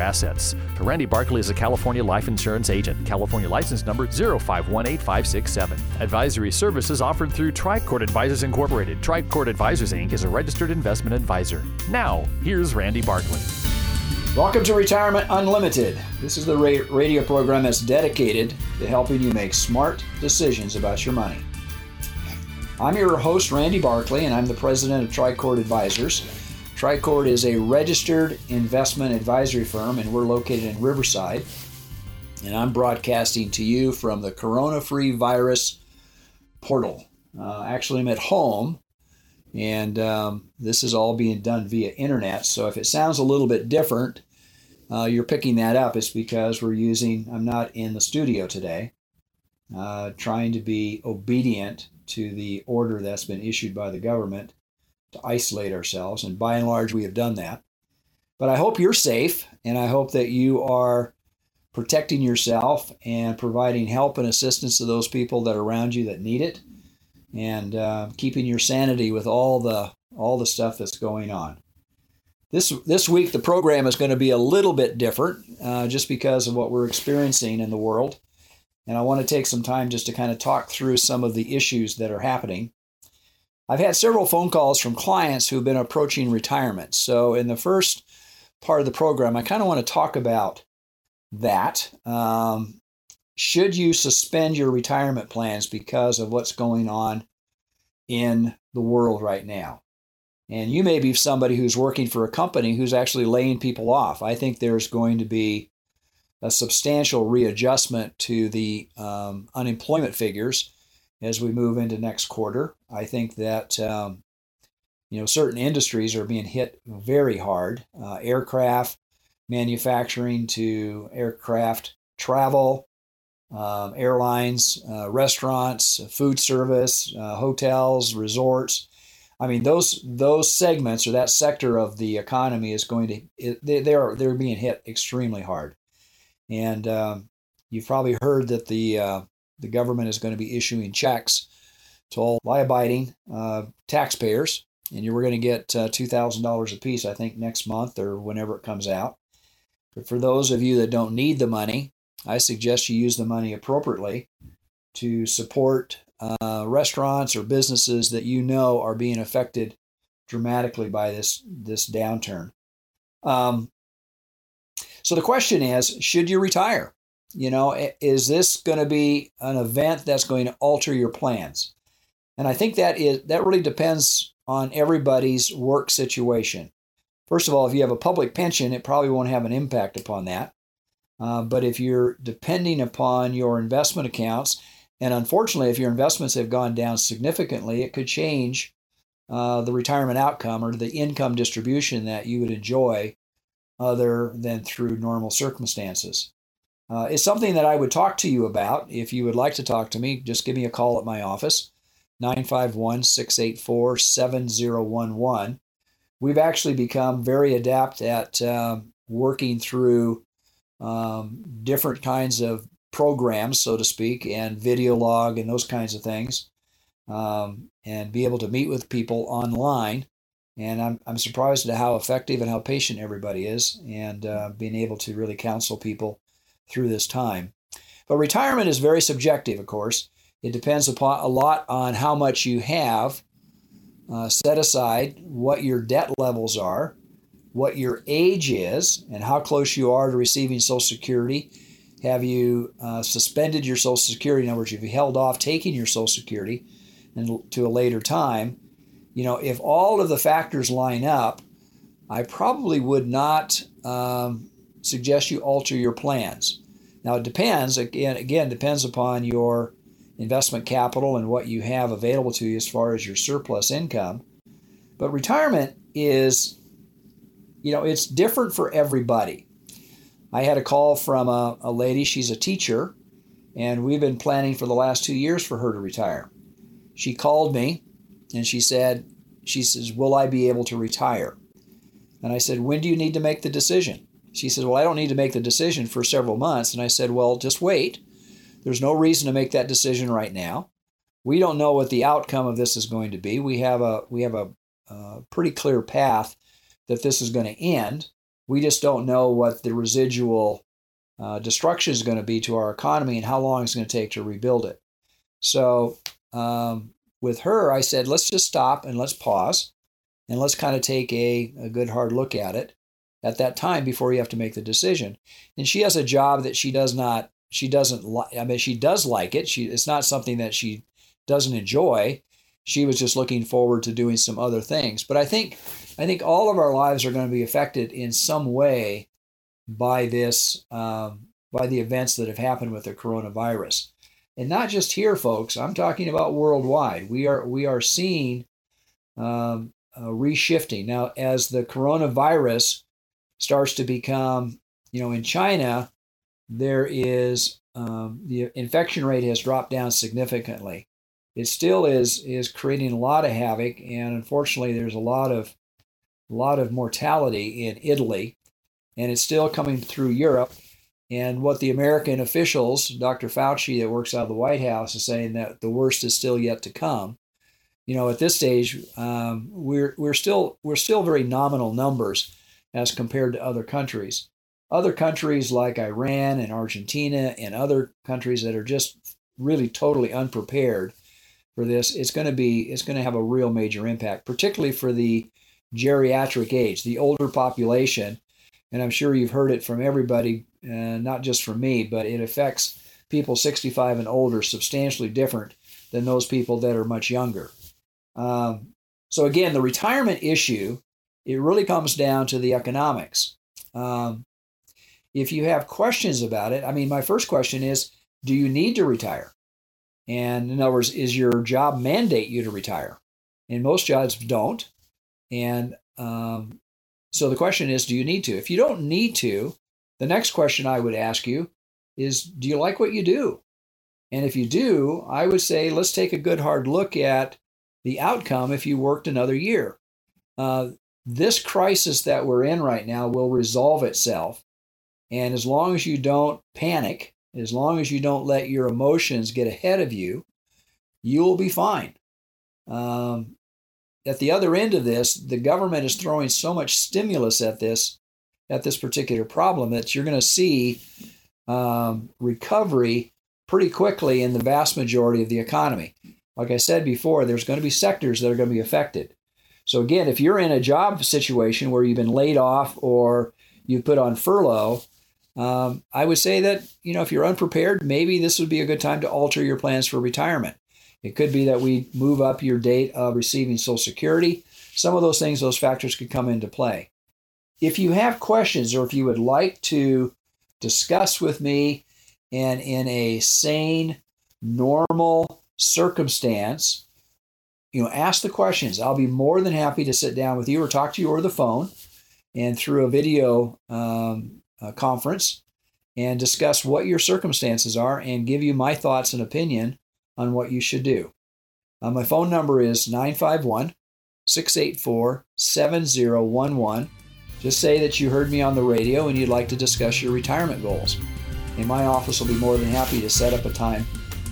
assets. Randy Barkley is a California life insurance agent. California license number 0518567. Advisory services offered through Tricord Advisors Incorporated. Tricord Advisors Inc. is a registered investment advisor. Now, here's Randy Barkley. Welcome to Retirement Unlimited. This is the radio program that's dedicated to helping you make smart decisions about your money. I'm your host, Randy Barkley, and I'm the president of Tricord Advisors. Tricord is a registered investment advisory firm, and we're located in Riverside. And I'm broadcasting to you from the Corona Free Virus portal. Uh, actually, I'm at home, and um, this is all being done via internet. So if it sounds a little bit different, uh, you're picking that up. It's because we're using, I'm not in the studio today, uh, trying to be obedient to the order that's been issued by the government to isolate ourselves. And by and large, we have done that. But I hope you're safe, and I hope that you are protecting yourself and providing help and assistance to those people that are around you that need it, and uh, keeping your sanity with all the all the stuff that's going on. This this week the program is going to be a little bit different, uh, just because of what we're experiencing in the world, and I want to take some time just to kind of talk through some of the issues that are happening. I've had several phone calls from clients who've been approaching retirement. So, in the first part of the program, I kind of want to talk about that. Um, should you suspend your retirement plans because of what's going on in the world right now? And you may be somebody who's working for a company who's actually laying people off. I think there's going to be a substantial readjustment to the um, unemployment figures as we move into next quarter. I think that um, you know certain industries are being hit very hard. Uh, aircraft manufacturing to aircraft travel, um, airlines, uh, restaurants, food service, uh, hotels, resorts. I mean those those segments or that sector of the economy is going to they, they're they're being hit extremely hard, and um, you've probably heard that the uh, the government is going to be issuing checks to all law-abiding uh, taxpayers, and you were going to get uh, $2,000 a piece, I think, next month or whenever it comes out. But for those of you that don't need the money, I suggest you use the money appropriately to support uh, restaurants or businesses that you know are being affected dramatically by this this downturn. Um, so the question is, should you retire? You know, is this going to be an event that's going to alter your plans? And I think that is that really depends on everybody's work situation. First of all, if you have a public pension, it probably won't have an impact upon that. Uh, but if you're depending upon your investment accounts, and unfortunately, if your investments have gone down significantly, it could change uh, the retirement outcome or the income distribution that you would enjoy other than through normal circumstances uh, is something that I would talk to you about. If you would like to talk to me, just give me a call at my office, 951 684 7011. We've actually become very adept at um, working through um, different kinds of programs, so to speak, and video log and those kinds of things, um, and be able to meet with people online. And I'm, I'm surprised at how effective and how patient everybody is, and uh, being able to really counsel people through this time. But retirement is very subjective, of course. It depends upon a lot on how much you have uh, set aside, what your debt levels are, what your age is, and how close you are to receiving Social Security. Have you uh, suspended your Social Security? In other words, have you held off taking your Social Security and to a later time? You know, if all of the factors line up, I probably would not um, suggest you alter your plans. Now it depends again again depends upon your investment capital and what you have available to you as far as your surplus income. But retirement is you know it's different for everybody. I had a call from a, a lady, she's a teacher, and we've been planning for the last two years for her to retire. She called me and she said, she says, Will I be able to retire? And I said, When do you need to make the decision? She said, Well, I don't need to make the decision for several months. And I said, Well, just wait. There's no reason to make that decision right now. We don't know what the outcome of this is going to be. We have a we have a, a pretty clear path that this is going to end. We just don't know what the residual uh, destruction is going to be to our economy and how long it's going to take to rebuild it. So um, with her, I said, let's just stop and let's pause and let's kind of take a, a good hard look at it at that time before you have to make the decision. And she has a job that she does not, she doesn't like, I mean, she does like it. She, it's not something that she doesn't enjoy. She was just looking forward to doing some other things. But I think, I think all of our lives are going to be affected in some way by this, um, by the events that have happened with the coronavirus and not just here, folks. I'm talking about worldwide. We are we are seeing um, reshifting now as the coronavirus starts to become, you know, in China, there is um, the infection rate has dropped down significantly. It still is is creating a lot of havoc, and unfortunately, there's a lot of a lot of mortality in Italy, and it's still coming through Europe. And what the American officials, Dr. Fauci, that works out of the White House, is saying that the worst is still yet to come. You know, at this stage, um, we're we're still we're still very nominal numbers as compared to other countries. Other countries like Iran and Argentina and other countries that are just really totally unprepared for this, it's going to be it's going to have a real major impact, particularly for the geriatric age, the older population. And I'm sure you've heard it from everybody uh, not just from me, but it affects people 65 and older substantially different than those people that are much younger. Um, so again, the retirement issue, it really comes down to the economics. Um, if you have questions about it, I mean, my first question is, do you need to retire? And in other words, is your job mandate you to retire? And most jobs don't. And um, so the question is, do you need to? If you don't need to, the next question I would ask you is Do you like what you do? And if you do, I would say let's take a good hard look at the outcome if you worked another year. Uh, this crisis that we're in right now will resolve itself. And as long as you don't panic, as long as you don't let your emotions get ahead of you, you'll be fine. Um, at the other end of this, the government is throwing so much stimulus at this at this particular problem that you're going to see um, recovery pretty quickly in the vast majority of the economy. Like I said before, there's going to be sectors that are going to be affected. So, again, if you're in a job situation where you've been laid off or you put on furlough, um, I would say that, you know, if you're unprepared, maybe this would be a good time to alter your plans for retirement. It could be that we move up your date of receiving Social Security. Some of those things, those factors could come into play. If you have questions or if you would like to discuss with me and in a sane, normal circumstance, you know, ask the questions. I'll be more than happy to sit down with you or talk to you over the phone and through a video um, conference and discuss what your circumstances are and give you my thoughts and opinion on what you should do. Uh, my phone number is 951 684 7011. Just say that you heard me on the radio and you'd like to discuss your retirement goals. And my office will be more than happy to set up a time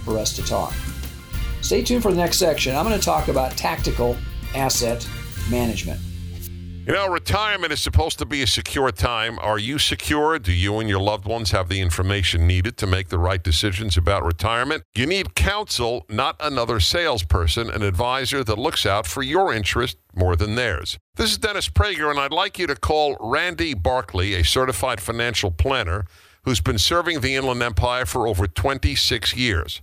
for us to talk. Stay tuned for the next section. I'm going to talk about tactical asset management. You know, retirement is supposed to be a secure time. Are you secure? Do you and your loved ones have the information needed to make the right decisions about retirement? You need counsel, not another salesperson, an advisor that looks out for your interest more than theirs. This is Dennis Prager, and I'd like you to call Randy Barkley, a certified financial planner who's been serving the Inland Empire for over 26 years.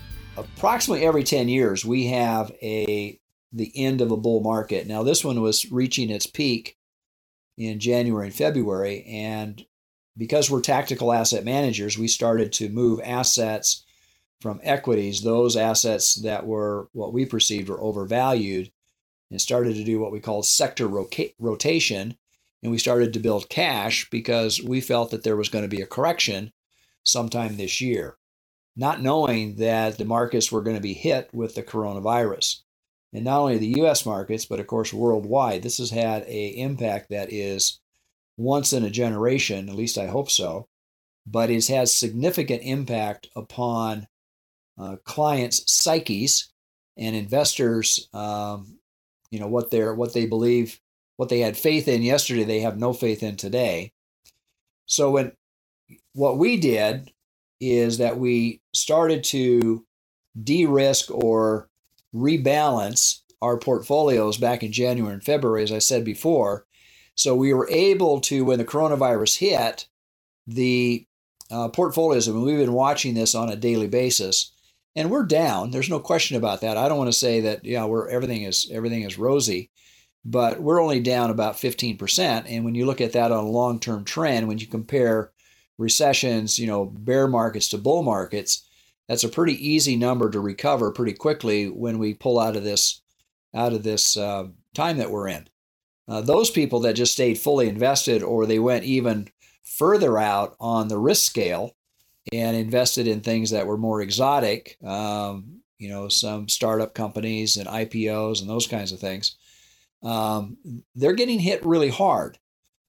approximately every 10 years we have a the end of a bull market. Now this one was reaching its peak in January and February and because we're tactical asset managers, we started to move assets from equities, those assets that were what we perceived were overvalued, and started to do what we call sector roca- rotation and we started to build cash because we felt that there was going to be a correction sometime this year, not knowing that the markets were going to be hit with the coronavirus. And not only the US markets, but of course worldwide, this has had a impact that is once in a generation, at least I hope so, but it has significant impact upon uh, clients' psyches and investors, um, you know, what they're what they believe what they had faith in yesterday, they have no faith in today. So when what we did is that we started to de-risk or rebalance our portfolios back in January and February, as I said before. So we were able to, when the coronavirus hit, the uh, portfolios. I mean, we've been watching this on a daily basis, and we're down. There's no question about that. I don't want to say that yeah, we're everything is everything is rosy, but we're only down about 15%. And when you look at that on a long term trend, when you compare recessions, you know, bear markets to bull markets, that's a pretty easy number to recover pretty quickly when we pull out of this out of this uh, time that we're in. Uh, those people that just stayed fully invested or they went even further out on the risk scale and invested in things that were more exotic, um, you know, some startup companies and IPOs and those kinds of things um, they're getting hit really hard.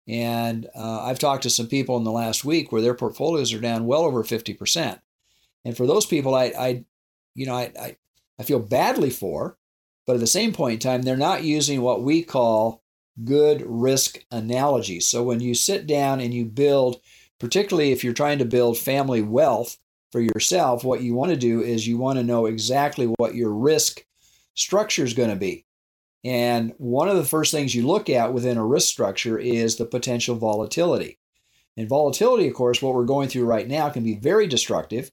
And uh, I've talked to some people in the last week where their portfolios are down well over 50%. And for those people, I, I you know, I, I, I feel badly for, but at the same point in time, they're not using what we call good risk analogies. So when you sit down and you build, particularly if you're trying to build family wealth for yourself, what you want to do is you want to know exactly what your risk structure is going to be. And one of the first things you look at within a risk structure is the potential volatility. And volatility, of course, what we're going through right now can be very destructive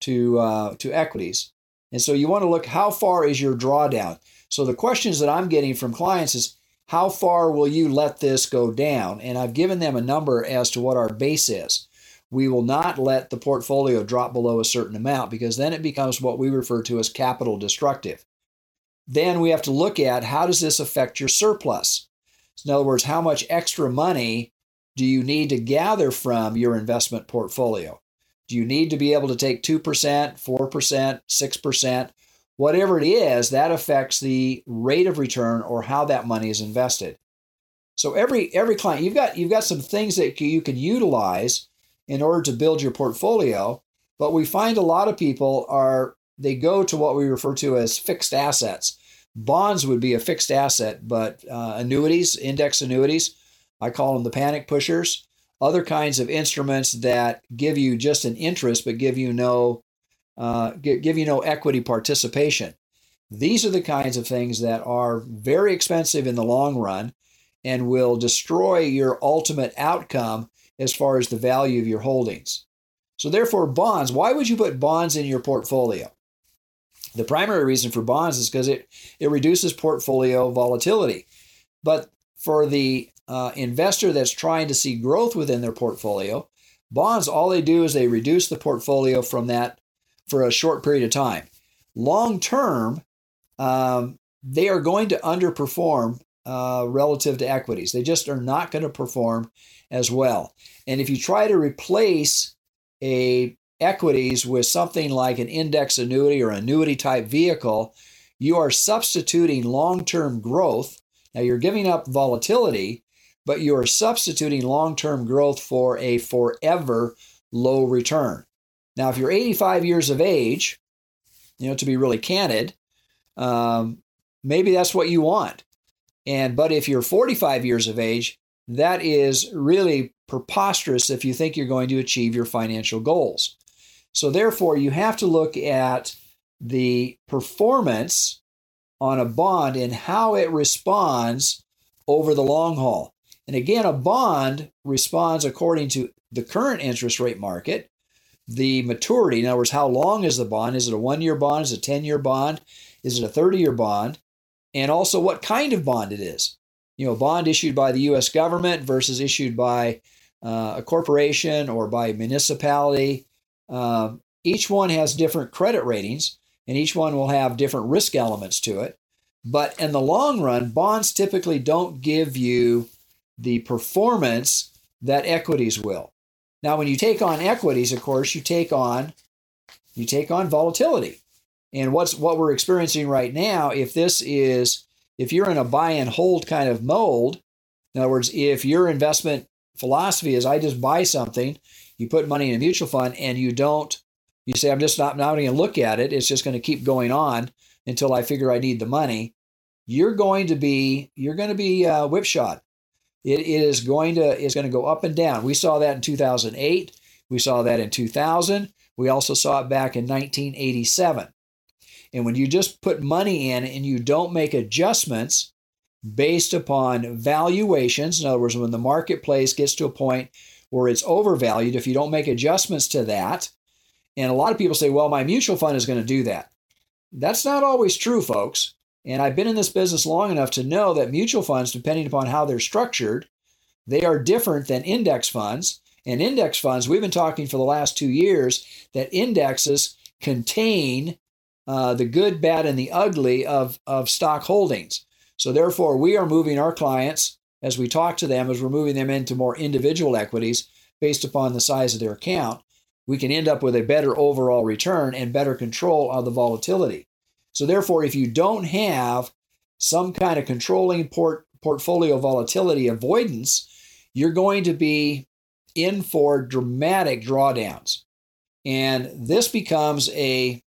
to uh, to equities. And so you want to look how far is your drawdown. So the questions that I'm getting from clients is how far will you let this go down? And I've given them a number as to what our base is. We will not let the portfolio drop below a certain amount because then it becomes what we refer to as capital destructive then we have to look at how does this affect your surplus? So In other words, how much extra money do you need to gather from your investment portfolio? Do you need to be able to take 2%, 4%, 6%? Whatever it is, that affects the rate of return or how that money is invested. So every every client, you've got you've got some things that you can utilize in order to build your portfolio, but we find a lot of people are they go to what we refer to as fixed assets. Bonds would be a fixed asset, but uh, annuities, index annuities, I call them the panic pushers. Other kinds of instruments that give you just an interest but give you no uh, give you no equity participation. These are the kinds of things that are very expensive in the long run and will destroy your ultimate outcome as far as the value of your holdings. So, therefore, bonds, why would you put bonds in your portfolio? The primary reason for bonds is because it, it reduces portfolio volatility. But for the uh, investor that's trying to see growth within their portfolio, bonds, all they do is they reduce the portfolio from that for a short period of time. Long term, um, they are going to underperform uh, relative to equities. They just are not going to perform as well. And if you try to replace a equities with something like an index annuity or annuity type vehicle, you are substituting long term growth. Now you're giving up volatility, but you are substituting long term growth for a forever low return. Now, if you're 85 years of age, you know, to be really candid, um, maybe that's what you want. And but if you're 45 years of age, that is really preposterous if you think you're going to achieve your financial goals. So therefore, you have to look at the performance on a bond and how it responds over the long haul. And again, a bond responds according to the current interest rate market, the maturity. In other words, how long is the bond? Is it a one year bond? Is it a 10 year bond? Is it a 30 year bond? And also what kind of bond it is. You know, a bond issued by the US government versus issued by uh, a corporation or by a municipality. Um, each one has different credit ratings and each one will have different risk elements to it. But in the long run, bonds typically don't give you the performance that equities will. Now, when you take on equities, of course, you take on you take on volatility. And what's what we're experiencing right now, if this is if you're in a buy and hold kind of mold, in other words, if your investment philosophy is I just buy something, you put money in a mutual fund and you don't you say I'm just not, not going to look at it, it's just going to keep going on until I figure I need the money. You're going to be you're going to be uh, whipshot it is going to is going to go up and down. We saw that in 2008. We saw that in 2000. We also saw it back in 1987. And when you just put money in and you don't make adjustments based upon valuations, in other words, when the marketplace gets to a point where it's overvalued, if you don't make adjustments to that, and a lot of people say, well, my mutual fund is going to do that. That's not always true, folks. And I've been in this business long enough to know that mutual funds, depending upon how they're structured, they are different than index funds. And index funds, we've been talking for the last two years that indexes contain uh, the good, bad, and the ugly of, of stock holdings. So therefore, we are moving our clients as we talk to them, as we're moving them into more individual equities based upon the size of their account, we can end up with a better overall return and better control of the volatility. So therefore, if you don't have some kind of controlling port, portfolio volatility avoidance, you're going to be in for dramatic drawdowns. And this becomes a,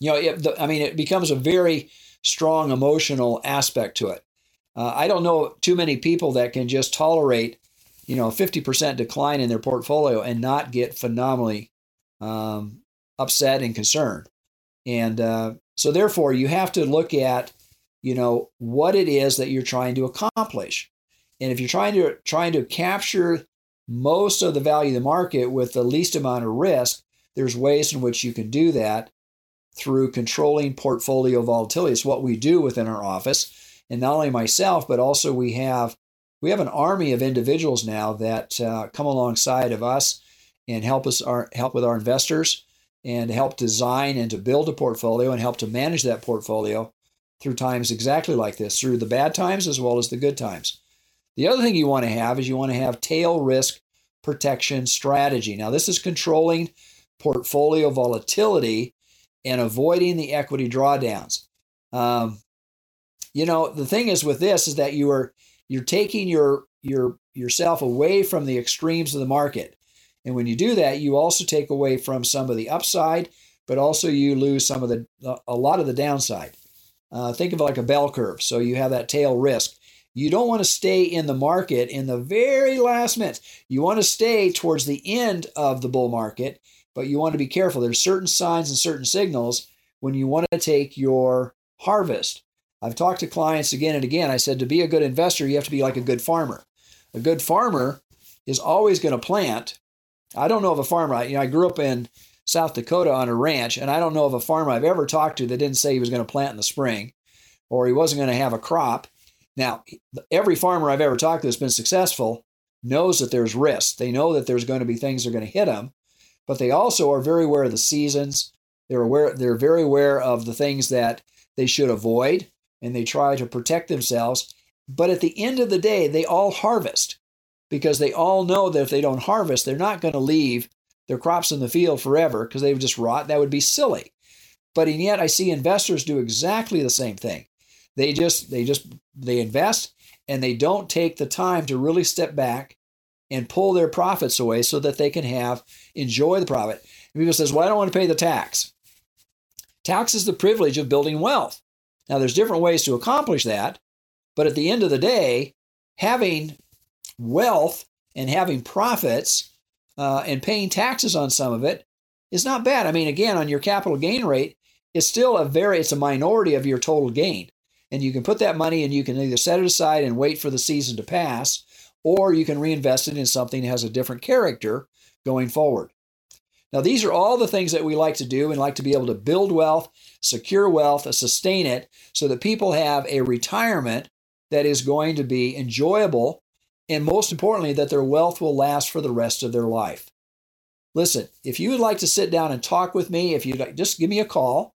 you know, it, I mean, it becomes a very strong emotional aspect to it. Uh, I don't know too many people that can just tolerate, you know, a 50% decline in their portfolio and not get phenomenally um, upset and concerned. And uh, so, therefore, you have to look at, you know, what it is that you're trying to accomplish. And if you're trying to trying to capture most of the value of the market with the least amount of risk, there's ways in which you can do that through controlling portfolio volatility. It's what we do within our office, and not only myself, but also we have we have an army of individuals now that uh, come alongside of us and help us our, help with our investors and help design and to build a portfolio and help to manage that portfolio through times exactly like this, through the bad times as well as the good times. The other thing you want to have is you want to have tail risk protection strategy. Now, this is controlling portfolio volatility and avoiding the equity drawdowns. Um, you know, the thing is with this is that you are you're taking your your yourself away from the extremes of the market. And when you do that, you also take away from some of the upside, but also you lose some of the a lot of the downside. Uh, think of it like a bell curve. So you have that tail risk. You don't want to stay in the market in the very last minutes. You want to stay towards the end of the bull market, but you want to be careful. There's certain signs and certain signals when you want to take your harvest. I've talked to clients again and again. I said to be a good investor, you have to be like a good farmer. A good farmer is always going to plant I don't know of a farmer. You know, I grew up in South Dakota on a ranch, and I don't know of a farmer I've ever talked to that didn't say he was going to plant in the spring or he wasn't going to have a crop. Now, every farmer I've ever talked to that's been successful knows that there's risk. They know that there's going to be things that are going to hit them, but they also are very aware of the seasons. They're aware. They're very aware of the things that they should avoid, and they try to protect themselves. But at the end of the day, they all harvest because they all know that if they don't harvest, they're not going to leave their crops in the field forever because they would just rot. That would be silly. But and yet I see investors do exactly the same thing. They just they just they invest and they don't take the time to really step back and pull their profits away so that they can have enjoy the profit. And people says, "Well, I don't want to pay the tax." Tax is the privilege of building wealth. Now, there's different ways to accomplish that, but at the end of the day, having wealth and having profits uh, and paying taxes on some of it is not bad. I mean, again, on your capital gain rate, it's still a very it's a minority of your total gain, and you can put that money and you can either set it aside and wait for the season to pass, or you can reinvest it in something that has a different character going forward. Now, these are all the things that we like to do and like to be able to build wealth, secure wealth, sustain it so that people have a retirement that is going to be enjoyable and most importantly, that their wealth will last for the rest of their life. Listen, if you would like to sit down and talk with me, if you'd like, just give me a call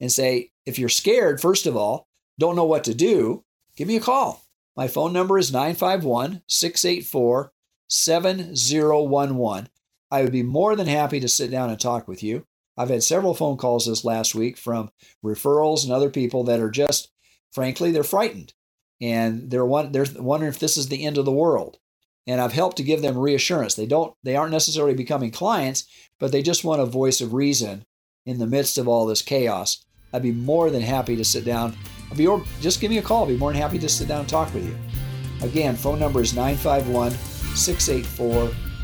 and say, if you're scared, first of all, don't know what to do, give me a call. My phone number is 951 684 7011. I would be more than happy to sit down and talk with you. I've had several phone calls this last week from referrals and other people that are just, frankly, they're frightened and they're one they're wondering if this is the end of the world. And I've helped to give them reassurance. They don't they aren't necessarily becoming clients, but they just want a voice of reason in the midst of all this chaos. I'd be more than happy to sit down. I'll be just give me a call. I'd be more than happy to sit down and talk with you. Again, phone number is 951 684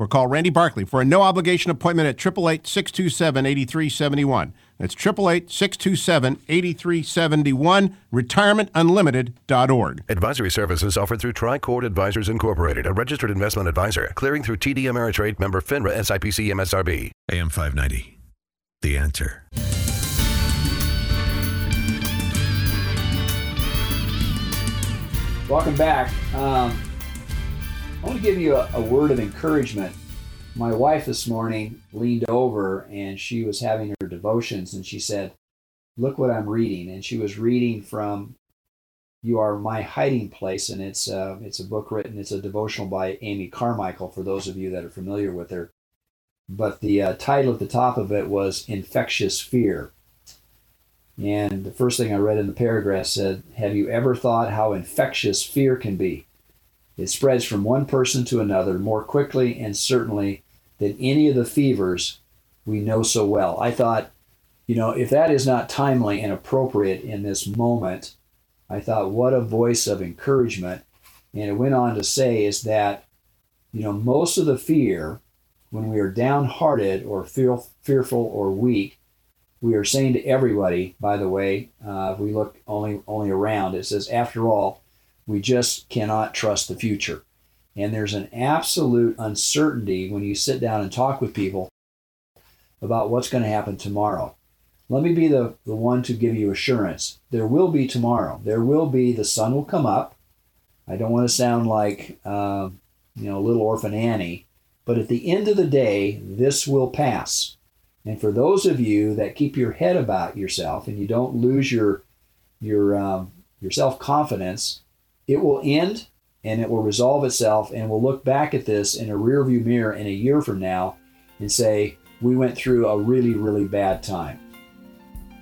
or call Randy Barkley for a no obligation appointment at 888 627 8371. That's 888 627 8371, retirementunlimited.org. Advisory services offered through Tricord Advisors Incorporated, a registered investment advisor, clearing through TD Ameritrade member FINRA SIPC MSRB. AM 590. The answer. Welcome back. Um, I want to give you a, a word of encouragement my wife this morning leaned over and she was having her devotions and she said, Look what I'm reading. And she was reading from You Are My Hiding Place. And it's, uh, it's a book written, it's a devotional by Amy Carmichael, for those of you that are familiar with her. But the uh, title at the top of it was Infectious Fear. And the first thing I read in the paragraph said, Have you ever thought how infectious fear can be? It spreads from one person to another more quickly and certainly than any of the fevers we know so well. I thought, you know, if that is not timely and appropriate in this moment, I thought, what a voice of encouragement. And it went on to say is that, you know, most of the fear, when we are downhearted or fear, fearful or weak, we are saying to everybody, by the way, uh, if we look only only around, it says, after all, we just cannot trust the future. And there's an absolute uncertainty when you sit down and talk with people about what's going to happen tomorrow. Let me be the, the one to give you assurance. There will be tomorrow. There will be, the sun will come up. I don't want to sound like, uh, you know, little orphan Annie, but at the end of the day, this will pass. And for those of you that keep your head about yourself and you don't lose your your um, your self confidence, it will end and it will resolve itself, and we'll look back at this in a rearview mirror in a year from now and say, we went through a really, really bad time.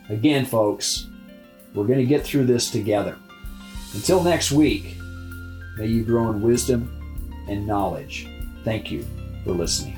Again, folks, we're going to get through this together. Until next week, may you grow in wisdom and knowledge. Thank you for listening.